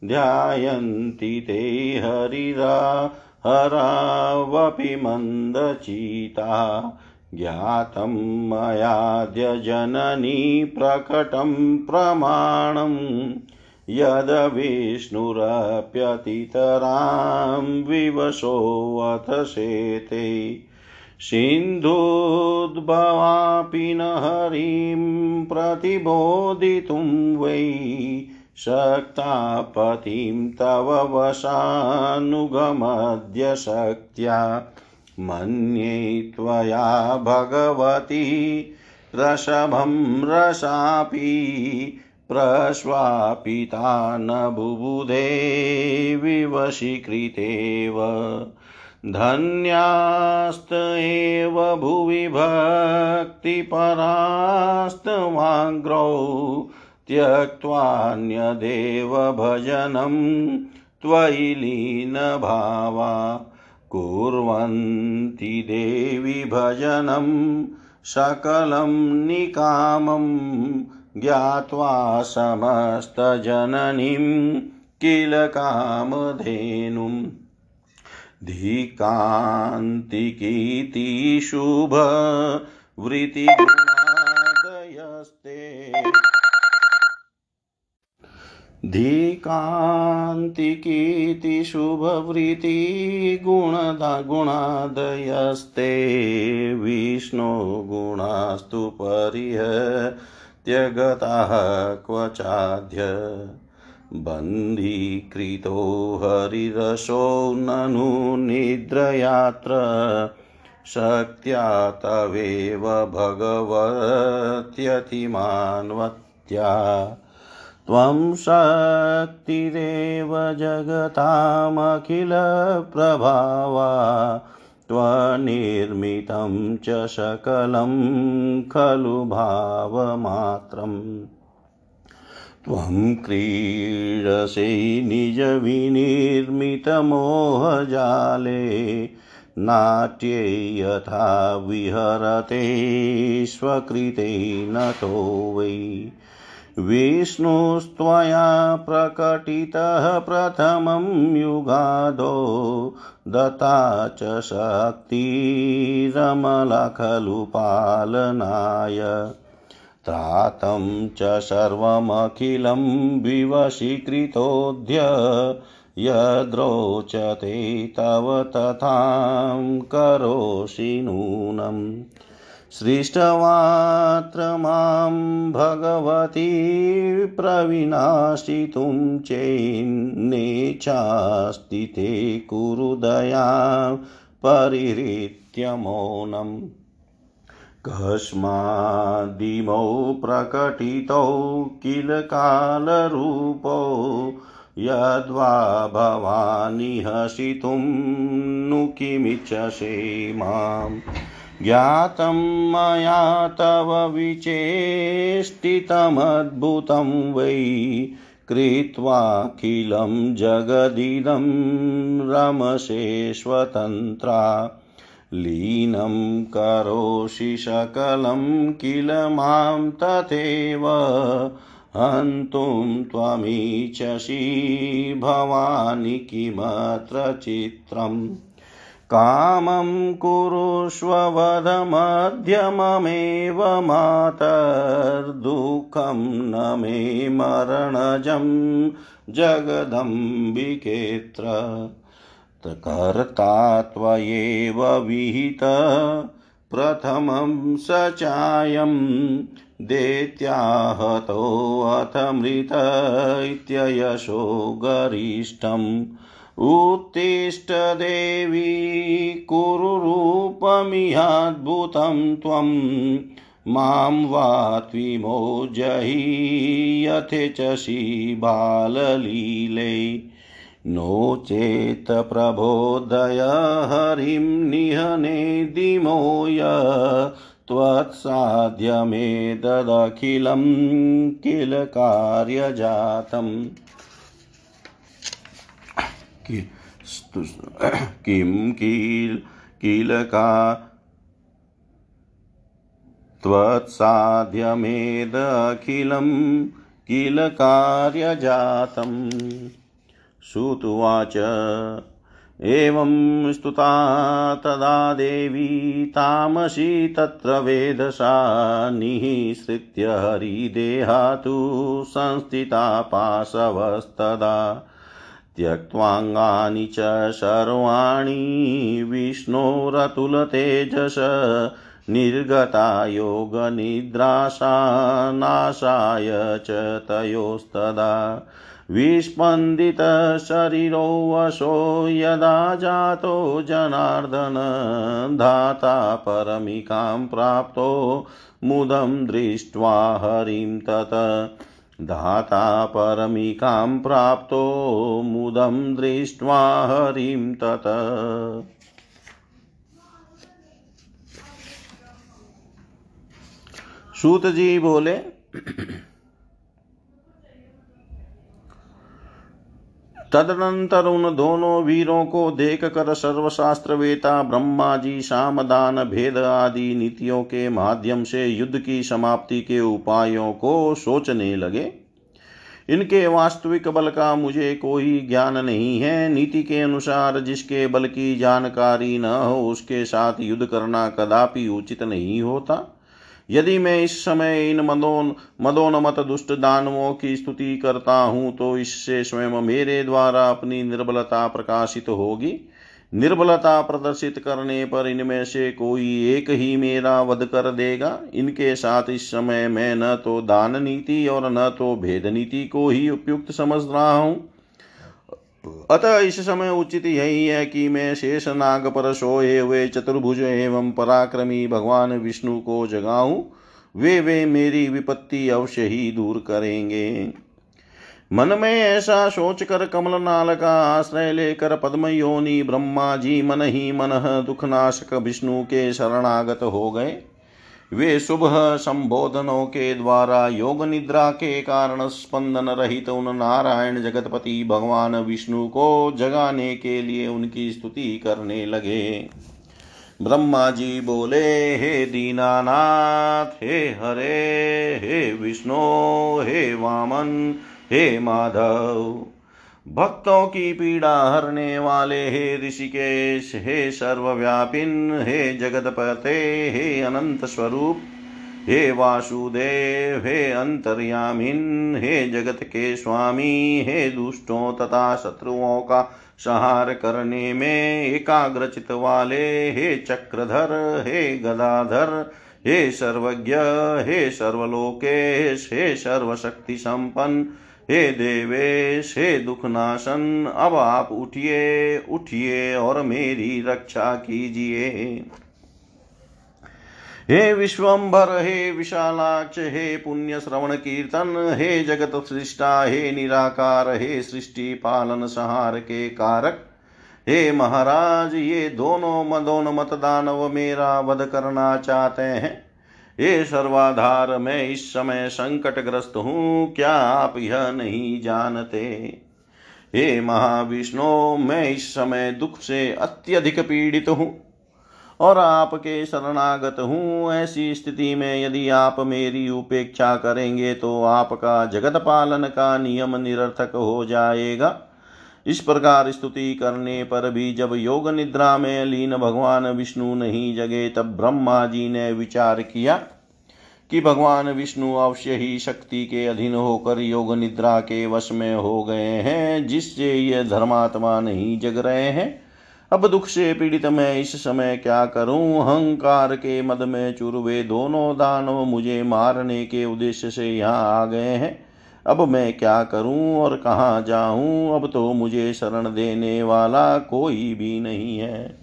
[SPEAKER 1] ध्यायन्ति ते हरिरा, हरावपि मन्दचिता। ज्ञातं मयाद्य प्रकटं प्रमाणम्। यद्विष्णुरप्यतितरां विवशोऽथ शेते सिन्धुद्भवापि न हरिं प्रतिबोधितुं वै शक्तापतिं तव वशानुगमद्य शक्त्या मन्ये त्वया भगवती रसभं रसापि प्रश्वापिता न बुबुधे विवशीकृतेव धन्यास्त एव भुवि भक्तिपरास्तवाङ्ग्रौ त्यक्त्वान्यदेव भजनं त्वयि लीनभावा कुर्वन्ति देवि भजनं सकलं निकामम् ज्ञात्वा समस्तजननीं किल कामधेनुं धिकान्तिकीति शुभवृत्तिगुणादयस्ते धिकान्तिकीति शुभवृत्तिगुणदा गुणादयस्ते विष्णुगुणास्तु परिह त्यगतः क्व चाद्य बन्धीकृतो हरिरसो ननु निद्रयात्र शक्त्या तवेव भगवत्यतिमान्वत्या। त्वं शक्तिरेव जगतामखिलप्रभावा त्वनिर्मितं च सकलं खलु भावमात्रम्। त्वं क्रीडसे निजविनिर्मितमोहजाले नाट्ये यथा विहरते स्वकृते नतो वै। विष्णुस्त्वया प्रकटितः प्रथमं युगादो, दत्ता च शक्तिरमला खलु पालनाय त्रातं च सर्वमखिलं विवशीकृतोऽद्य, यद्रोचते तव तथां करोषि नूनम् सृष्टवात्र माँ भगवती प्रविनाशितुं चेन्नेचास्ति ते कुरुदया परिहृत्य मौनम् कस्मादिमौ प्रकटितौ किल कालरूपौ यद्वा भवानि हसितुं नु किमिच्छसे माम्। ज्ञातं मया तव विचेष्टितमद्भुतं वै कृत्वाखिलं जगदिदं रमसे स्वतन्त्रा लीनं करोषि सकलं किल माँ तथैव हन्तुं त्वमीचसि भवानि किमत्र चित्रम्। कामं कुरुष्ववधमध्यममेव मातर्दुःखं न मे मरणजं जगदम्बिकेत्र। कर्ता त्वयेव विहित, प्रथमं स चायं देत्याहतोऽथ मृत इत्ययशो गरिष्ठम् उत्तिष्ठ देवी कुरु रूपमिहाद्भुतं त्वं। माँ वा त्विमोजहि यथेचसि बाललीले नो चेत् प्रबोधय हरिं निहने दिमोय। त्वत्साध्यमेतदखिलं किल कार्यजातम्। किं किल, किलका त्वत्साध्यमेदखिलं किल कार्यजातं श्रुत्वाच एवं स्तुता तदा देवी तामसी तत्र वेदसा निःसृत्य हरिदेहा तु संस्थिता पाशवस्तदा त्यक्त्वाङ्गानि च सर्वाणि विष्णोरतुलतेजस निर्गता योगनिद्राशानाशाय च तयोस्तदा। विस्पन्दितशरीरो वशो यदा जातो जनार्दन, धाता परमिकां प्राप्तो, मुदं दृष्ट्वा हरिं तत्। धाता परमिकां प्राप्तो मुदं दृष्ट्वा हरिं तत्। सूत जी बोले तदनंतर उन दोनों वीरों को देख कर सर्वशास्त्र वेता ब्रह्मा जी सामदान भेद आदि नीतियों के माध्यम से युद्ध की समाप्ति के उपायों को सोचने लगे। इनके वास्तविक बल का मुझे कोई ज्ञान नहीं है। नीति के अनुसार जिसके बल की जानकारी न हो, उसके साथ युद्ध करना कदापि उचित नहीं होता। यदि मैं इस समय इन मदोन मदोनमत दुष्ट दानवों की स्तुति करता हूँ तो इससे स्वयं मेरे द्वारा अपनी निर्बलता प्रकाशित होगी। निर्बलता प्रदर्शित करने पर इनमें से कोई एक ही मेरा वध कर देगा। इनके साथ इस समय मैं न तो दान नीति और न तो भेद नीति को ही उपयुक्त समझ रहा हूँ। अतः इस समय उचित यही है कि मैं शेष नाग पर सोए हुए चतुर्भुज एवं पराक्रमी भगवान विष्णु को जगाऊं। वे वे मेरी विपत्ति अवश्य ही दूर करेंगे। मन में ऐसा सोच कर कमल नाल का आश्रय लेकर पद्म योनि ब्रह्मा जी मन ही मन दुखनाशक विष्णु के शरणागत हो गए। वे शुभ संबोधनों के द्वारा योग निद्रा के कारण स्पंदन रहित उन नारायण जगतपति भगवान विष्णु को जगाने के लिए उनकी स्तुति करने लगे। ब्रह्मा जी बोले, हे दीनानाथ, हे हरे, हे विष्णु, हे वामन, हे माधव भक्तों की पीड़ा हरने वाले हे ऋषिकेश, हे सर्वव्यापिन, हे जगतपते, हे अनंत स्वरूप, हे वासुदेव, हे अंतर्यामिन, हे जगत के स्वामी, हे दुष्टों तथा शत्रुओं का संहार करने में एकाग्रचित वाले, हे चक्रधर, हे गदाधर, हे सर्वज्ञ, हे सर्वलोकेश, हे सर्वशक्ति संपन्न हे देवेश हे दुखनाशन अब आप उठिए उठिए और मेरी रक्षा कीजिए। हे विश्वम्भर हे विशालाक्ष, हे पुण्य श्रवण कीर्तन, हे जगत सृष्टा, हे निराकार, हे सृष्टि पालन संहार के कारक। हे महाराज, ये दोनों मदोन मतदानव मेरा वध करना चाहते हैं। हे सर्वाधार मैं इस समय संकटग्रस्त हूँ, क्या आप यह नहीं जानते? हे महाविष्णु, मैं इस समय दुख से अत्यधिक पीड़ित हूँ और आपके शरणागत हूँ। ऐसी स्थिति में यदि आप मेरी उपेक्षा करेंगे तो आपका जगत पालन का नियम निरर्थक हो जाएगा। इस प्रकार स्तुति करने पर भी जब योग निद्रा में लीन भगवान विष्णु नहीं जगे, तब ब्रह्मा जी ने विचार किया कि भगवान विष्णु अवश्य ही शक्ति के अधीन होकर योग निद्रा के वश में हो गए हैं, जिससे ये धर्मात्मा नहीं जग रहे हैं। अब दुख से पीड़ित मैं इस समय क्या करूँ? अहंकार के मद में चुरवे दोनों दानव मुझे मारने के उद्देश्य से यहाँ आ गए हैं। अब मैं क्या करूँ और कहाँ जाऊँ? अब तो मुझे शरण देने वाला कोई भी नहीं है।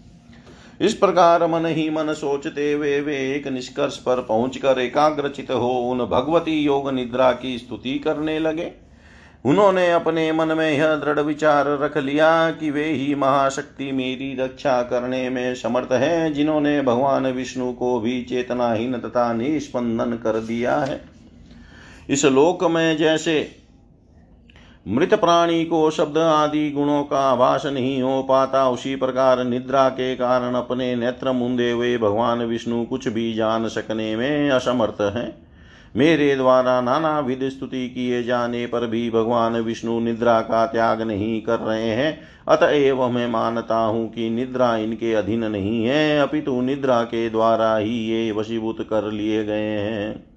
[SPEAKER 1] इस प्रकार मन ही मन सोचते हुए वे एक निष्कर्ष पर पहुंचकर एकाग्रचित हो उन भगवती योग निद्रा की स्तुति करने लगे। उन्होंने अपने मन में यह दृढ़ विचार रख लिया कि वे ही महाशक्ति मेरी रक्षा करने में समर्थ है, जिन्होंने भगवान विष्णु को भी चेतनाहीन तथा निष्पंदन कर दिया है। इस लोक में जैसे मृत प्राणी को शब्द आदि गुणों का आभास नहीं हो पाता, उसी प्रकार निद्रा के कारण अपने नेत्र मुंदे हुए भगवान विष्णु कुछ भी जान सकने में असमर्थ है। मेरे द्वारा नाना विध स्तुति किए जाने पर भी भगवान विष्णु निद्रा का त्याग नहीं कर रहे हैं। अतएव मैं मानता हूँ कि निद्रा इनके अधीन नहीं है, अपितु निद्रा के द्वारा ही ये वशीभूत कर लिए गए हैं।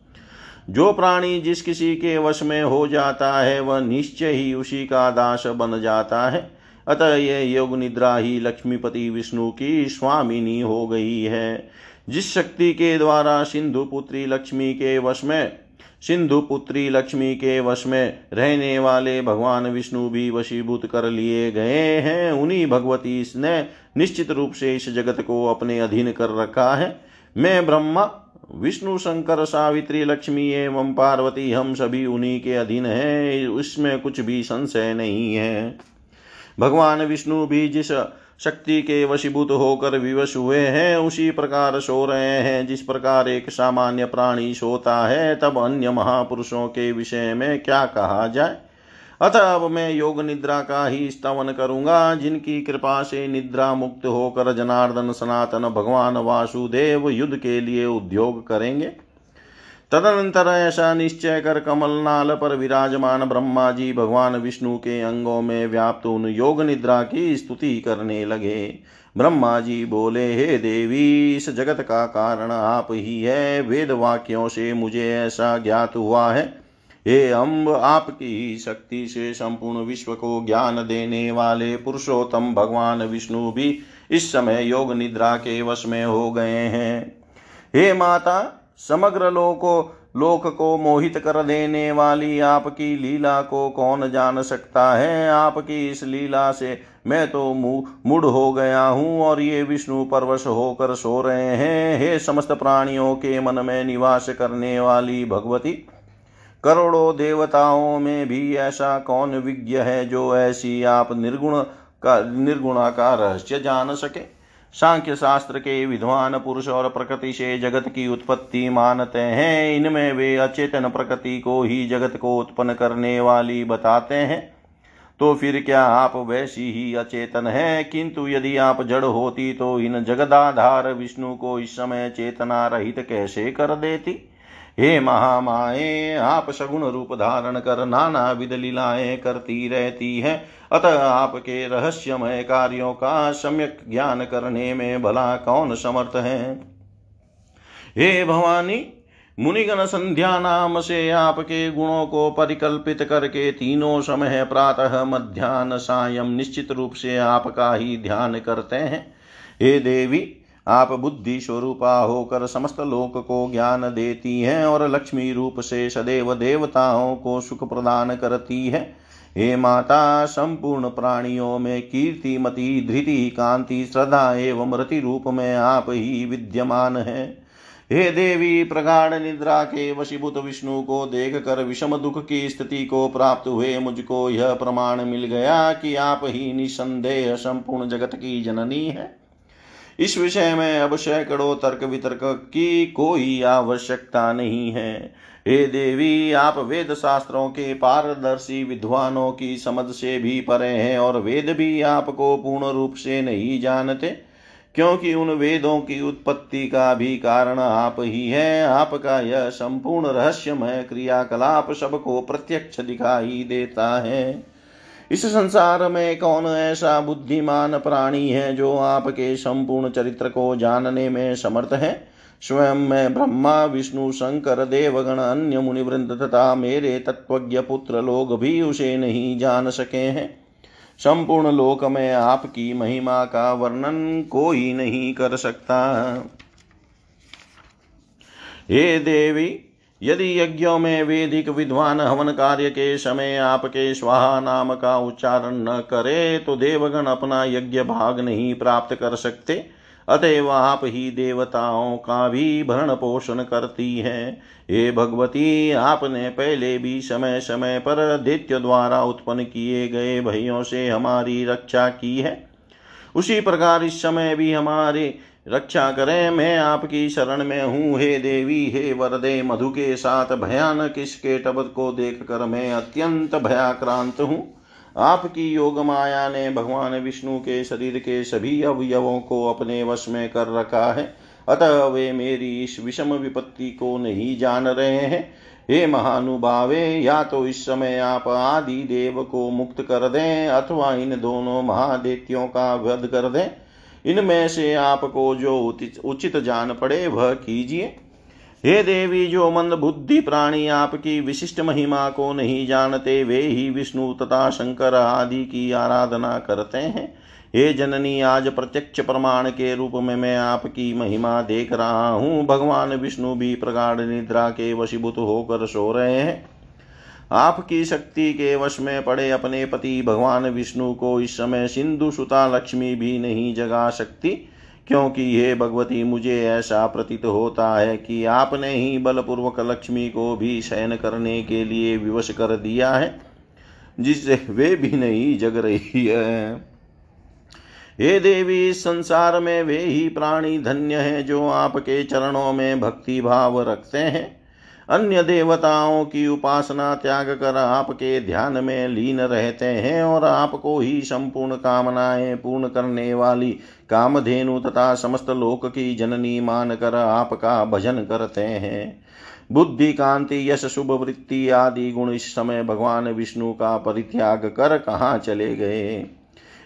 [SPEAKER 1] जो प्राणी जिस किसी के वश में हो जाता है, वह निश्चय ही उसी का दास बन जाता है। अतः ये योग निद्रा ही लक्ष्मीपति विष्णु की स्वामिनी हो गई है। जिस शक्ति के द्वारा सिंधु पुत्री लक्ष्मी के वश में, सिंधु पुत्री लक्ष्मी के वश में रहने वाले भगवान विष्णु भी वशीभूत कर लिए गए हैं, उन्हीं भगवती ने निश्चित रूप से इस जगत को अपने अधीन कर रखा है। मैं ब्रह्मा विष्णु शंकर सावित्री लक्ष्मी एवं पार्वती हम सभी उन्हीं के अधीन हैं। उसमें कुछ भी संशय नहीं है। भगवान विष्णु भी जिस शक्ति के वशीभूत होकर विवश हुए हैं, उसी प्रकार सो रहे हैं। जिस प्रकार एक सामान्य प्राणी सोता है, तब अन्य महापुरुषों के विषय में क्या कहा जाए? अतः अब मैं योग निद्रा का ही स्तवन करूँगा, जिनकी कृपा से निद्रा मुक्त होकर जनार्दन सनातन भगवान वासुदेव युद्ध के लिए उद्योग करेंगे। तदनंतर ऐसा निश्चय कर कमल नाल पर विराजमान ब्रह्मा जी भगवान विष्णु के अंगों में व्याप्त उन योग निद्रा की स्तुति करने लगे। ब्रह्मा जी बोले, हे देवी, इस जगत का कारण आप ही है। वेद वाक्यों से मुझे ऐसा ज्ञात हुआ है। हे अम्ब, आपकी शक्ति से संपूर्ण विश्व को ज्ञान देने वाले पुरुषोत्तम भगवान विष्णु भी इस समय योग निद्रा के वश में हो गए हैं। हे माता, समग्र लोको, लोक को मोहित कर देने वाली आपकी लीला को कौन जान सकता है? आपकी इस लीला से मैं तो मुड़ हो गया हूँ और ये विष्णु परवश होकर सो रहे हैं। हे समस्त प्राणियों के मन में निवास करने वाली भगवती करोड़ों देवताओं में भी ऐसा कौन विज्ञ है जो ऐसी आप निर्गुण का निर्गुणा का रहस्य जान सके? सांख्य शास्त्र के विद्वान पुरुष और प्रकृति से जगत की उत्पत्ति मानते हैं। इनमें वे अचेतन प्रकृति को ही जगत को उत्पन्न करने वाली बताते हैं। तो फिर क्या आप वैसी ही अचेतन है? किंतु यदि आप जड़ होती तो इन जगदाधार विष्णु को इस समय चेतना रहित कैसे कर देती? हे महामाए आप सगुण रूप धारण कर नाना विध लीलाएँ करती रहती है। अतः आपके रहस्यमय कार्यों का सम्यक ज्ञान करने में भला कौन समर्थ है? हे भवानी, मुनिगण संध्या नाम से आपके गुणों को परिकल्पित करके तीनों समय प्रातः मध्यान्ह सायं निश्चित रूप से आपका ही ध्यान करते हैं। हे देवी आप बुद्धि स्वरूपा होकर समस्त लोक को ज्ञान देती हैं और लक्ष्मी रूप से सदैव देवताओं को सुख प्रदान करती है। हे माता, संपूर्ण प्राणियों में कीर्ति कीर्तिमती धृति, कांति, श्रद्धा एवं रति रूप में आप ही विद्यमान है। हे देवी, प्रगाढ़ निद्रा के वशीभूत विष्णु को देख कर विषम दुख की स्थिति को प्राप्त हुए मुझको यह प्रमाण मिल गया कि आप ही निसंदेह संपूर्ण जगत की जननी है। इस विषय में अब सैकड़ों तर्क वितर्क की कोई आवश्यकता नहीं है। हे देवी, आप वेद शास्त्रों के पारदर्शी विद्वानों की समझ से भी परे हैं और वेद भी आपको पूर्ण रूप से नहीं जानते, क्योंकि उन वेदों की उत्पत्ति का भी कारण आप ही है। आपका यह संपूर्ण रहस्यमय क्रियाकलाप सबको प्रत्यक्ष दिखाई देता है। इस संसार में कौन ऐसा बुद्धिमान प्राणी है जो आपके संपूर्ण चरित्र को जानने में समर्थ है? स्वयं में ब्रह्मा, विष्णु, शंकर, देवगण, अन्य मुनिवृंद तथा मेरे तत्वज्ञ पुत्र लोग भी उसे नहीं जान सके हैं। संपूर्ण लोक में आपकी महिमा का वर्णन कोई नहीं कर सकता। हे देवी यदि यज्ञों में वेदिक विद्वान हवन कार्य के समय आपके स्वाहा नाम का उच्चारण न करे तो देवगण अपना यज्ञ भाग नहीं प्राप्त कर सकते। अतएव आप ही देवताओं का भी भरण पोषण करती है। हे भगवती, आपने पहले भी समय समय पर दैत्य द्वारा उत्पन्न किए गए भयों से हमारी रक्षा की है। उसी प्रकार इस समय भी हमारे रक्षा करें मैं आपकी शरण में हूँ, हे देवी, हे वरदे, मधु के साथ भयानक इसके टबत को देख कर मैं अत्यंत भयाक्रांत हूँ। आपकी योग माया ने भगवान विष्णु के शरीर के सभी अवयवों को अपने वश में कर रखा है। अतः वे मेरी इस विषम विपत्ति को नहीं जान रहे हैं। हे महानुभावे, या तो इस समय आप आदि देव को मुक्त कर दें अथवा इन दोनों महादेत्यों का वध कर दें। इनमें से आपको जो उचित जान पड़े, वह कीजिए। हे देवी, जो मंद बुद्धि प्राणी आपकी विशिष्ट महिमा को नहीं जानते, वे ही विष्णु तथा शंकर आदि की आराधना करते हैं। हे जननी, आज प्रत्यक्ष प्रमाण के रूप में मैं आपकी महिमा देख रहा हूँ। भगवान विष्णु भी प्रगाढ़ निद्रा के वशीभूत होकर सो रहे हैं। आपकी शक्ति के वश में पड़े अपने पति भगवान विष्णु को इस समय सिंधु सुता लक्ष्मी भी नहीं जगा सकती, क्योंकि हे भगवती, मुझे ऐसा प्रतीत होता है कि आपने ही बलपूर्वक लक्ष्मी को भी शयन करने के लिए विवश कर दिया है, जिससे वे भी नहीं जग रही है। हे देवी संसार में वे ही प्राणी धन्य हैं जो आपके चरणों में भक्ति भाव रखते हैं। अन्य देवताओं की उपासना त्याग कर आपके ध्यान में लीन रहते हैं और आपको ही संपूर्ण कामनाएँ पूर्ण करने वाली कामधेनु तथा समस्त लोक की जननी मान कर आपका भजन करते हैं। बुद्धि, कांति, यश, शुभ वृत्ति आदि गुण इस समय भगवान विष्णु का परित्याग कर कहाँ चले गए?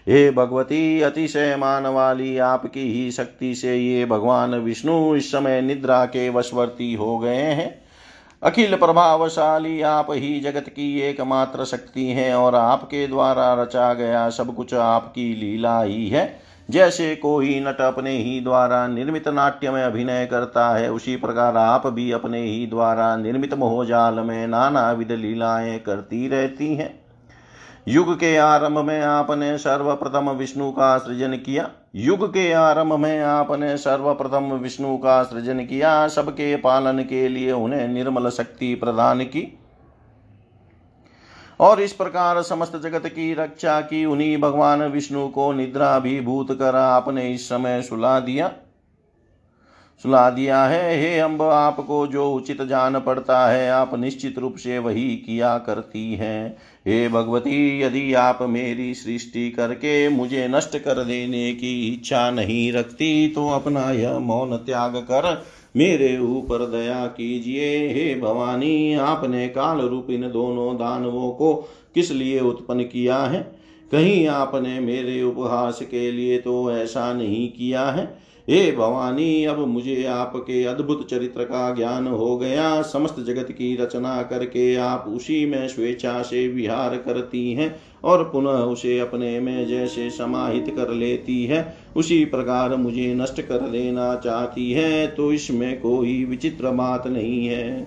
[SPEAKER 1] हे भगवती, अतिशय मान वाली आपकी ही शक्ति से ये भगवान विष्णु इस समय निद्रा के वशवर्ती हो गए हैं। अखिल प्रभावशाली आप ही जगत की एकमात्र शक्ति है और आपके द्वारा रचा गया सब कुछ आपकी लीला ही है। जैसे कोई नट अपने ही द्वारा निर्मित नाट्य में अभिनय करता है, उसी प्रकार आप भी अपने ही द्वारा निर्मित मोहजाल में नाना विध लीलाएँ करती रहती हैं। युग के आरंभ में आपने सर्वप्रथम विष्णु का सृजन किया। युग के आरंभ में आपने सर्वप्रथम विष्णु का सृजन किया, सबके पालन के लिए उन्हें निर्मल शक्ति प्रदान की। और इस प्रकार समस्त जगत की रक्षा की, उन्हीं भगवान विष्णु को निद्रा भी भूत कर आपने इस समय सुला दिया। सुला दिया है, हे अम्ब आपको जो उचित जान पड़ता है, आप निश्चित रूप से वही किया करती हैं। हे भगवती, यदि आप मेरी सृष्टि करके मुझे नष्ट कर देने की इच्छा नहीं रखती तो अपना यह मौन त्याग कर मेरे ऊपर दया कीजिए। हे भवानी, आपने काल रूप इन दोनों दानवों को किस लिए उत्पन्न किया है? कहीं आपने मेरे उपहास के लिए तो ऐसा नहीं किया है। हे भवानी, अब मुझे आपके अद्भुत चरित्र का ज्ञान हो गया। समस्त जगत की रचना करके आप उसी में स्वेच्छा से विहार करती हैं और पुनः उसे अपने में जैसे समाहित कर लेती है। उसी प्रकार मुझे नष्ट कर देना चाहती है तो इसमें कोई विचित्र बात नहीं है।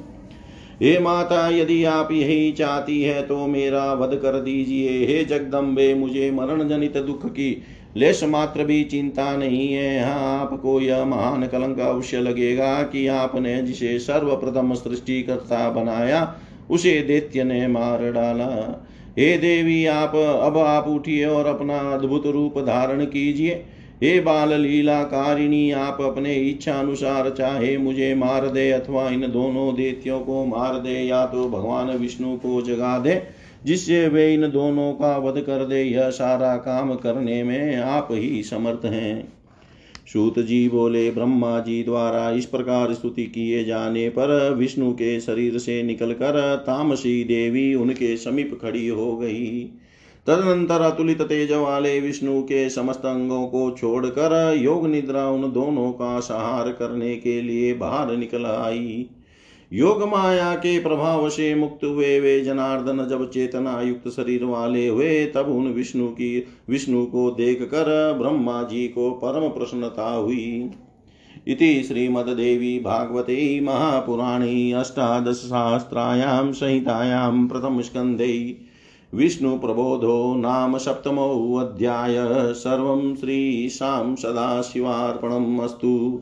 [SPEAKER 1] हे माता, यदि आप यही चाहती है तो मेरा वध कर दीजिए। हे जगदम्बे, मुझे मरण जनित दुख की लेश मात्र भी चिंता नहीं है। यहाँ आपको यह महान कलंक अवश्य लगेगा कि आपने जिसे सर्वप्रथम सृष्टिकर्ता बनाया, उसे दैत्य ने मार डाला। हे देवी, आप अब आप उठिए और अपना अद्भुत रूप धारण कीजिए। हे बाल लीला कारिणी आप अपने इच्छा अनुसार चाहे मुझे मार दे अथवा इन दोनों देत्यों को मार दे या तो भगवान विष्णु को जगा दे। जिससे वे इन दोनों का वध कर दे, यह सारा काम करने में आप ही समर्थ हैं। सूत जी बोले, ब्रह्मा जी द्वारा इस प्रकार स्तुति किए जाने पर विष्णु के शरीर से निकलकर तामसी देवी उनके समीप खड़ी हो गई। तदनंतर अतुलित तेज वाले विष्णु के समस्त अंगों को छोड़कर योग निद्रा उन दोनों का सहार करने के लिए बाहर निकल आई। योग माया के प्रभाव से मुक्त हुए वे जनार्दन जब चेतना युक्त शरीर वाले हुए, तब उन विष्णु की, विष्णु को देख कर ब्रह्मा जी को परम प्रसन्नता हुई। इति श्रीमद्देवी भागवते महापुराणे अष्टादशसहस्रायां संहितायां प्रथमस्कन्धे विष्णुप्रबोधो नाम सप्तमोऽध्याय सर्वं श्रीशां सदाशिवार्पणम् अस्तु।